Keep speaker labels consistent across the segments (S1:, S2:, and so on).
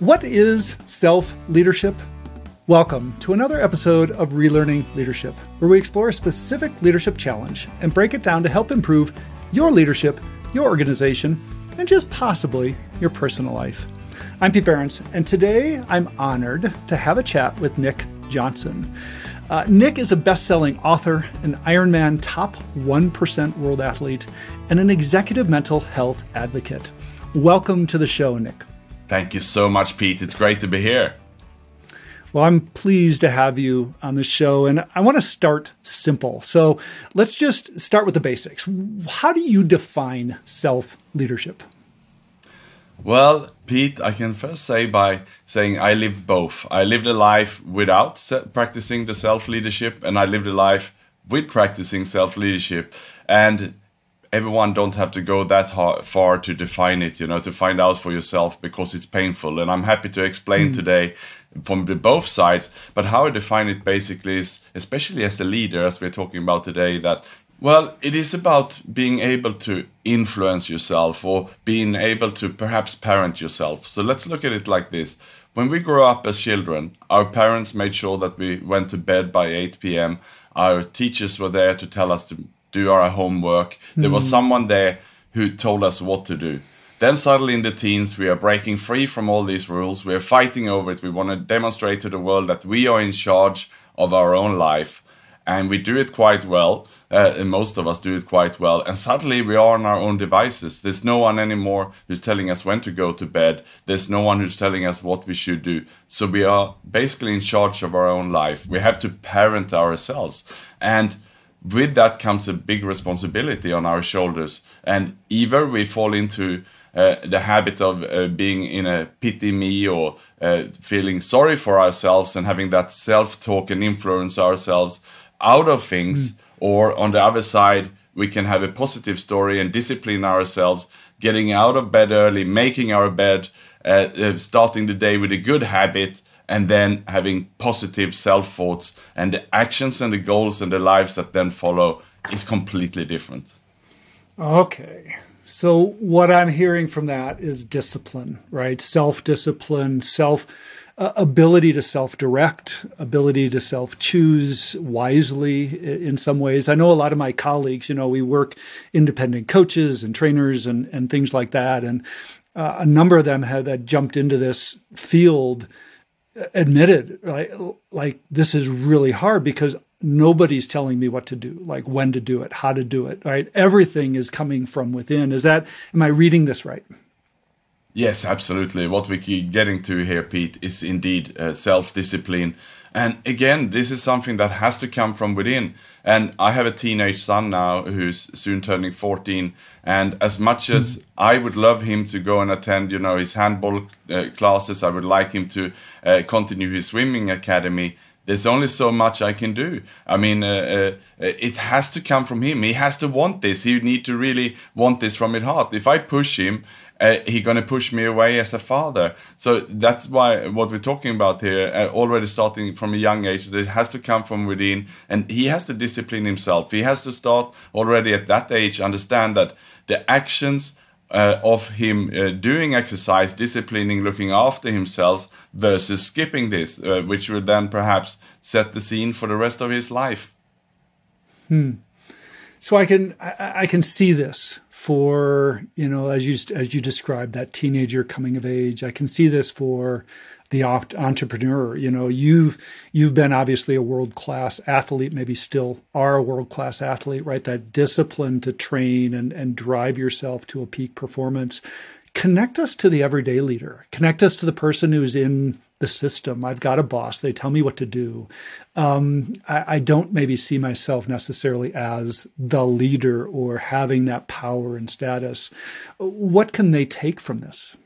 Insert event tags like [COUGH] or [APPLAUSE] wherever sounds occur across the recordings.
S1: What is self leadership? Welcome to another episode of Relearning Leadership, where we explore a specific leadership challenge and break it down to help improve your leadership, your organization, and just possibly your personal life. I'm Pete Behrens, and today I'm honored to have a chat with Nick Jonsson. Uh, Nick is a best selling author, an Ironman top 1% world athlete, and an executive mental health advocate. Welcome to the show, Nick.
S2: Thank you so much, Pete. It's great to be here.
S1: Well, I'm pleased to have you on the show, and I want to start simple. So let's just start with the basics. How do you define self leadership?
S2: Well, Pete, I can first say by saying I lived both. I lived a life without practicing the self leadership, and I lived a life with practicing self leadership. And everyone don't have to go that hard, far to define it, you know, to find out for yourself because it's painful. And I'm happy to explain mm. today from the both sides. But how I define it basically is, especially as a leader, as we're talking about today, that well, it is about being able to influence yourself or being able to perhaps parent yourself. So let's look at it like this. When we grow up as children, our parents made sure that we went to bed by 8 p.m. Our teachers were there to tell us to do our homework. Mm. There was hmm. someone there who told us what to do. Then suddenly in the teens, we are breaking free from all these rules. We are fighting over it. We want to demonstrate to the world that we are in charge of our own life. And we do it quite well. Uh, and most of us do it quite well. And suddenly we are on our own devices. There's no one anymore who's telling us when to go to bed. There's no one who's telling us what we should do. So we are basically in charge of our own life. We have to parent ourselves. And with that comes a big responsibility on our shoulders. And either we fall into uh, the habit of uh, being in a pity me or uh, feeling sorry for ourselves and having that self talk and influence ourselves out of things. Mm. Or on the other side, we can have a positive story and discipline ourselves, getting out of bed early, making our bed, uh, uh, starting the day with a good habit, and then having positive self thoughts and the actions and the goals and the lives that then follow is completely different.
S1: Okay. So what I'm hearing from that is discipline, right? Self-discipline, self uh, ability to self-direct, ability to self-choose wisely in some ways. I know a lot of my colleagues, you know, we work independent coaches and trainers and and things like that and uh, a number of them have jumped into this field admitted like like this is really hard because nobody's telling me what to do like when to do it how to do it right? Everything is coming from within. Is that am i reading this right?
S2: Yes absolutely. What we keep getting to here pete is indeed uh, self-discipline and again this is something that has to come from within and i have a teenage son now who's soon turning 14 and as much as mm. I would love him to go and attend, you know, his handball uh, classes, I would like him to uh, continue his swimming academy. There's only so much I can do. I mean, uh, uh it has to come from him. He has to want this. He need to really want this from his heart. If I push him, uh, he's to push me away as a father. So that's why what we're talking about here, uh, already starting from a young age, that it has to come from within, and he has to discipline himself. He has to start already at that age, understand that the actions uh, of him uh, doing exercise, disciplining, looking after himself, versus skipping this, uh, which would then perhaps set the scene for the rest of his life.
S1: Hmm. So I can I, I can see this for you know as you as you described that teenager coming of age. I can see this for the entrepreneur. You know, you've you've been obviously a world class athlete, maybe still are a world class athlete, right? That discipline to train and and drive yourself to a peak performance. Connect us to the everyday leader. Connect us to the person who's in the system. I've got a boss. They tell me what to do. Um, I, I, don't maybe see myself necessarily as the leader or having that power and status. What can they take from this?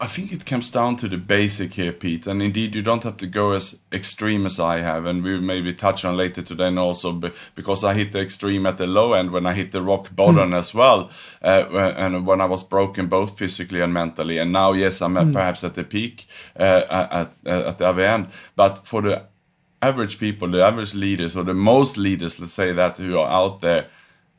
S2: I think it comes down to the basic here, Pete. And indeed, you don't have to go as extreme as I have. And we will maybe touch on later today and also because I hit the extreme at the low end when I hit the rock bottom mm. as well. Uh, and when I was broken both physically and mentally. And now, yes, I'm mm. perhaps at the peak uh, at, at the other end. But for the average people, the average leaders, or the most leaders, let's say that, who are out there,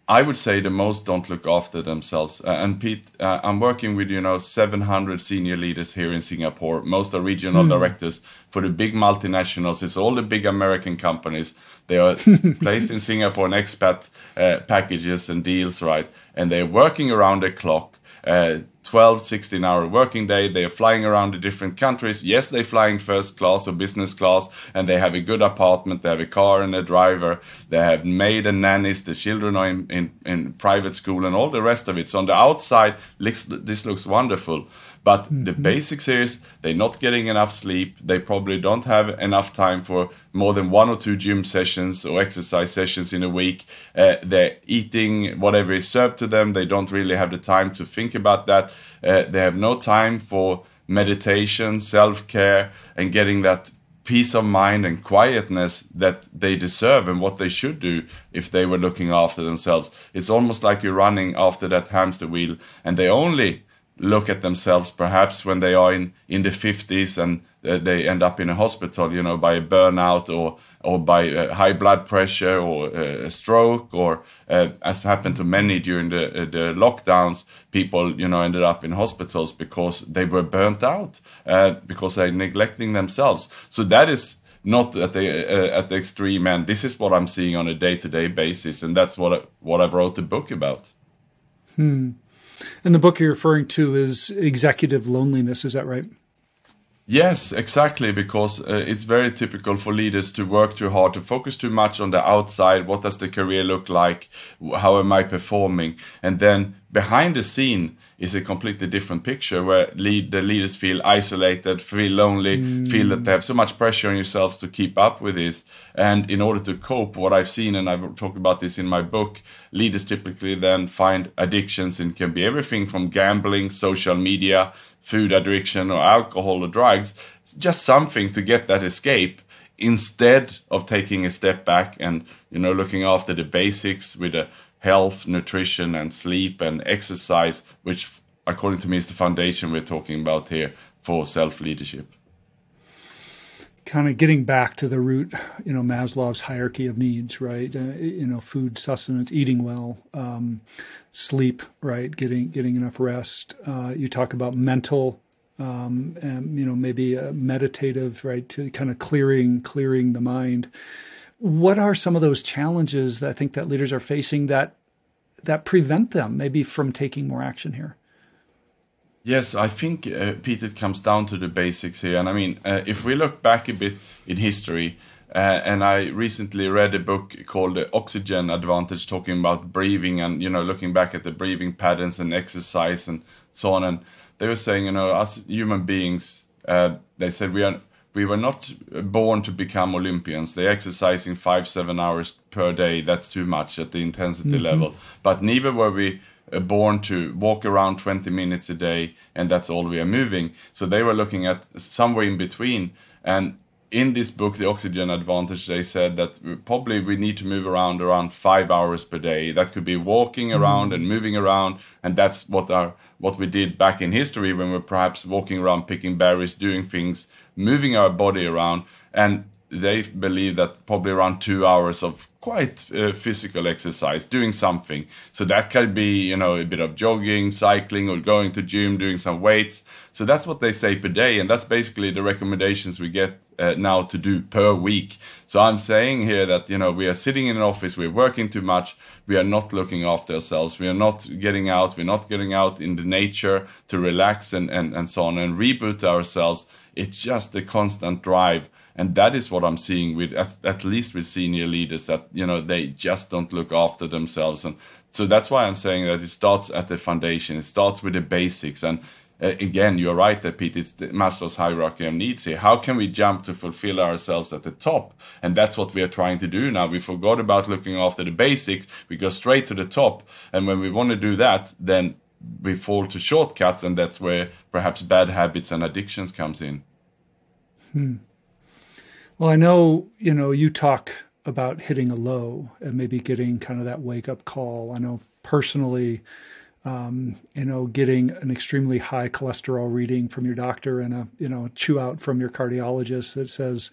S2: I would say the most don't look after themselves. Uh, and Pete, uh, I'm working with you know 700 senior leaders here in Singapore. Most are regional hmm. directors for the big multinationals. It's all the big American companies. They are [LAUGHS] placed in Singapore on expat uh, packages and deals, right? And they're working around the clock. Uh, 12, 16 hour working day. They are flying around the different countries. Yes, they fly in first class or business class and they have a good apartment. They have a car and a driver. They have maid and nannies. The children are in, in, in private school and all the rest of it. So on the outside, this looks wonderful. But mm-hmm. the basics is they're not getting enough sleep. They probably don't have enough time for more than one or two gym sessions or exercise sessions in a week. Uh, they're eating whatever is served to them. They don't really have the time to think about that. Uh, they have no time for meditation, self care, and getting that peace of mind and quietness that they deserve and what they should do if they were looking after themselves. It's almost like you're running after that hamster wheel and they only look at themselves perhaps when they are in, in the 50s and uh, they end up in a hospital, you know, by a burnout or or by uh, high blood pressure or uh, a stroke or as happened to many during the the lockdowns, people you know ended up in hospitals because they were burnt out because they're neglecting themselves. So that is not at the at the extreme end. This is what I'm seeing on a day to day basis, and that's what I, what I wrote the book about.
S1: Hmm. And the book you're referring to is Executive Loneliness, is that right?
S2: Yes, exactly, because uh, it's very typical for leaders to work too hard, to focus too much on the outside. What does the career look like? How am I performing? And then behind the scene is a completely different picture where lead, the leaders feel isolated, feel lonely, mm. feel that they have so much pressure on yourselves to keep up with this. And in order to cope, what I've seen, and I talk about this in my book, leaders typically then find addictions and can be everything from gambling, social media, food addiction or alcohol or drugs, just something to get that escape instead of taking a step back and you know looking after the basics with the health, nutrition and sleep and exercise, which according to me is the foundation we're talking about here for self leadership
S1: kind of getting back to the root, you know, Maslow's hierarchy of needs, right? Uh, you know, food, sustenance, eating well, um, sleep, right? Getting getting enough rest. Uh, you talk about mental, um, and you know, maybe meditative, right? To kind of clearing clearing the mind. What are some of those challenges that I think that leaders are facing that that prevent them maybe from taking more action here?
S2: Yes, I think, uh, Pete, it comes down to the basics here. And I mean, uh, if we look back a bit in history, uh, and I recently read a book called The Oxygen Advantage, talking about breathing and, you know, looking back at the breathing patterns and exercise and so on. And they were saying, you know, us human beings, uh, they said we are we were not born to become Olympians. They're exercising five, seven hours per day. That's too much at the intensity mm-hmm. level. But neither were we uh, born to walk around 20 minutes a day and that's all we are moving so they were looking at somewhere in between and in this book the oxygen advantage they said that probably we need to move around around five hours per day that could be walking around mm. and moving around and that's what our what we did back in history when we we're perhaps walking around picking berries doing things moving our body around and they believe that probably around two hours of quite uh, physical exercise, doing something. So that could be, you know, a bit of jogging, cycling, or going to gym, doing some weights. So that's what they say per day, and that's basically the recommendations we get uh, now to do per week. So I'm saying here that you know we are sitting in an office, we're working too much, we are not looking after ourselves, we are not getting out, we're not getting out in the nature to relax and and, and so on and reboot ourselves. It's just a constant drive and that is what i'm seeing with at, at, least with senior leaders that you know they just don't look after themselves. And so that's why i'm saying that it starts at the foundation. It starts with the basics. And uh, again you're right that pete it's the maslow's hierarchy of needs here. How can we jump to fulfill ourselves at the top? And that's what we are trying to do now. We forgot about looking after the basics. We go straight to the top. And when we want to do that then we fall to shortcuts. And that's where perhaps bad habits and addictions comes in.
S1: Hmm. Well, I know, you know, you talk about hitting a low and maybe getting kind of that wake up call. I know personally, um, you know, getting an extremely high cholesterol reading from your doctor and a, you know, chew out from your cardiologist that says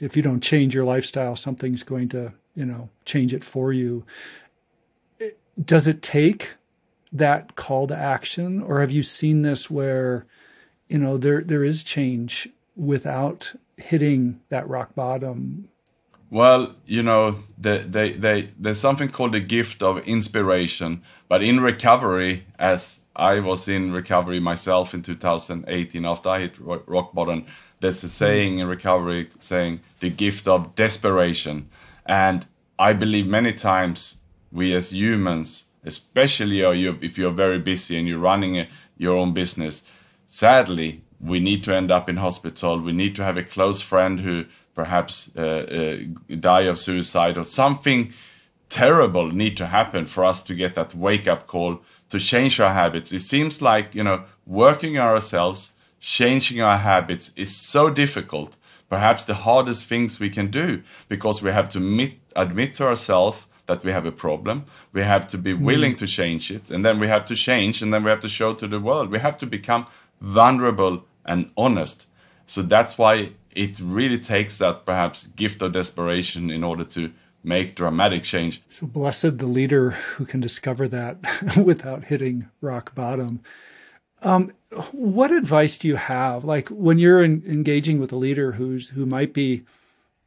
S1: if you don't change your lifestyle, something's going to, you know, change it for you. does it take that call to action, or have you seen this where, you know, there there is change without hitting that rock bottom?
S2: Well, you know, they, they, there's something called the gift of inspiration. But in recovery, as I was in recovery myself in 2018 after I hit rock bottom, there's a saying in recovery saying the gift of desperation. And I believe many times we as humans, especially if you're very busy and you're running your own business, sadly, we need to end up in hospital. We need to have a close friend who perhaps uh, uh, die of suicide or something terrible need to happen for us to get that wake up call to change our habits. It seems like, you know, working ourselves, changing our habits is so difficult. Perhaps the hardest things we can do because we have to admit, admit to ourselves that we have a problem. We have to be willing mm. to change it. And then we have to change and then we have to show to the world. We have to become vulnerable and honest. So that's why it really takes that perhaps gift of desperation in order to make dramatic change.
S1: So blessed the leader who can discover that [LAUGHS] without hitting rock bottom. Um, what advice do you have, like when you're in, engaging with a leader who's who might be,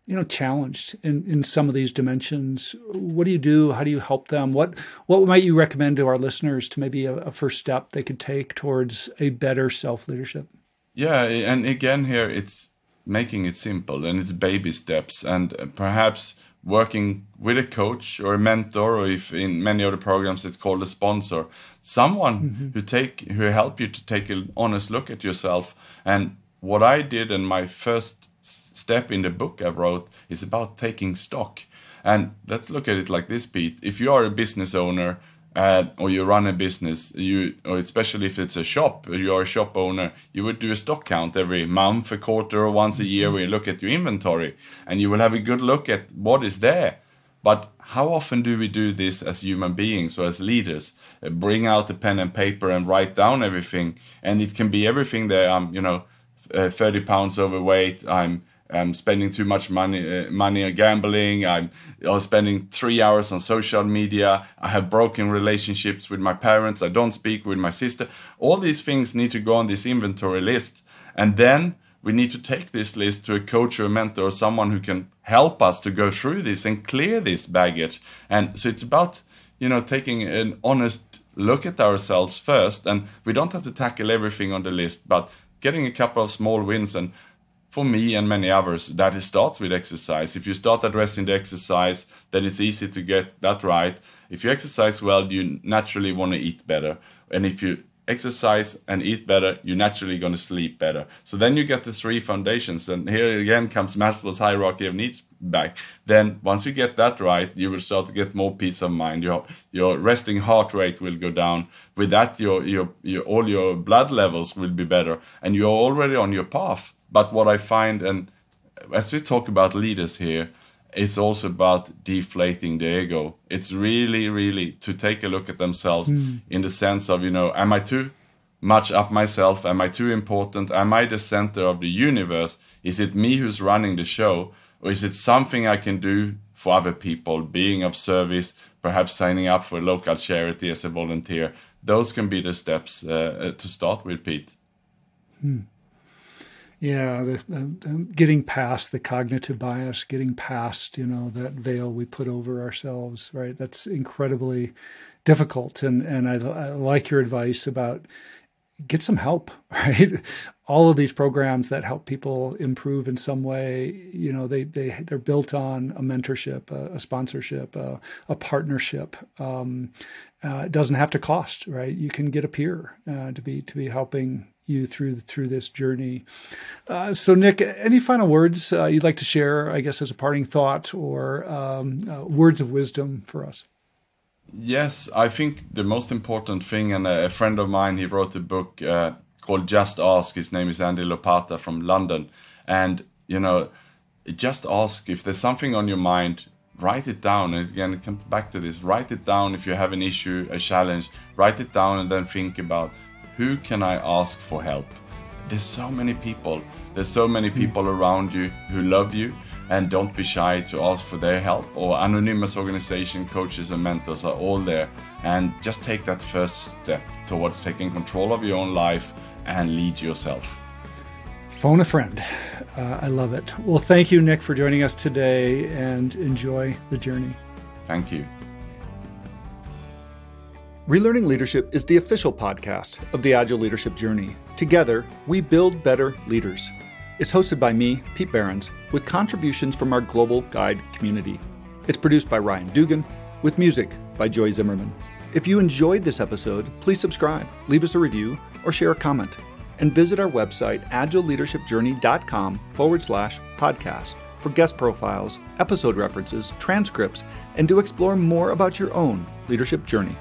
S1: you know, challenged in, in some of these dimensions? What do you do? How do you help them? What what might you recommend to our listeners to maybe a, a first step they could take towards a better self leadership?
S2: Yeah, and again here it's making it simple and it's baby steps and perhaps working with a coach or a mentor or if in many other programs it's called a sponsor someone mm-hmm. who take who help you to take an honest look at yourself. And what i did and my first step in the book i wrote is about taking stock. And let's look at it like this pete. If you are a business owner uh, or you run a business, you or especially if it's a shop, you're a shop owner, you would do a stock count every month, a quarter, or once a year where you look at your inventory and you will have a good look at what is there. But how often do we do this as human beings or as leaders? Uh, bring out a pen and paper and write down everything, and it can be everything there. I'm, you know, uh, 30 pounds overweight. I'm I'm spending too much money uh, money on gambling. I'm, spending three hours on social media. I have broken relationships with my parents. I don't speak with my sister. All these things need to go on this inventory list, and then we need to take this list to a coach or a mentor or someone who can help us to go through this and clear this baggage. And so it's about you know taking an honest look at ourselves first, and we don't have to tackle everything on the list, but getting a couple of small wins and for me and many others that it starts with exercise. If you start addressing the exercise, then it's easy to get that right. If you exercise well, you naturally want to eat better. And if you exercise and eat better, you're naturally going to sleep better. So then you get the three foundations. And here again comes Maslow's hierarchy of needs back. Then once you get that right, you will start to get more peace of mind. Your your resting heart rate will go down. With that, your your, your all your blood levels will be better, and you're already on your path but what I find, and as we talk about leaders here, it's also about deflating the ego. It's really, really to take a look at themselves mm. in the sense of, you know, am I too much up myself? Am I too important? Am I the center of the universe? Is it me who's running the show? Or is it something I can do for other people, being of service, perhaps signing up for a local charity as a volunteer? Those can be the steps uh, to start with, Pete.
S1: Hmm. Yeah, the, the, getting past the cognitive bias, getting past you know that veil we put over ourselves, right? That's incredibly difficult. And and I, I like your advice about get some help, [LAUGHS] right? All of these programs that help people improve in some way, you know, they they they're built on a mentorship, a, a sponsorship, a, a partnership. Um, uh, it doesn't have to cost, right? You can get a peer uh, to be to be helping you through through this journey. Uh, so, Nick, any final words uh, you'd like to share? I guess as a parting thought or um, uh, words of wisdom for us.
S2: Yes, I think the most important thing, and a friend of mine, he wrote a book uh, called Just Ask. His name is Andy Lopata from London, and you know, just ask if there's something on your mind. Write it down, and again, come back to this. Write it down if you have an issue, a challenge. Write it down, and then think about who can I ask for help? There's so many people. There's so many people around you who love you. and don't be shy to ask for their help. Or anonymous organization coaches and mentors are all there. And just take that first step towards taking control of your own life and lead yourself.
S1: Phone a friend. Uh, I love it. Well, thank you, Nick, for joining us today and enjoy the journey.
S2: Thank you.
S1: Relearning Leadership is the official podcast of the Agile Leadership Journey. Together, we build better leaders. It's hosted by me, Pete Behrens, with contributions from our global guide community. It's produced by Ryan Dugan, with music by Joy Zimmerman. If you enjoyed this episode, please subscribe, leave us a review, or share a comment. And visit our website, agileleadershipjourney.com forward slash podcast for guest profiles, episode references, transcripts, and to explore more about your own leadership journey.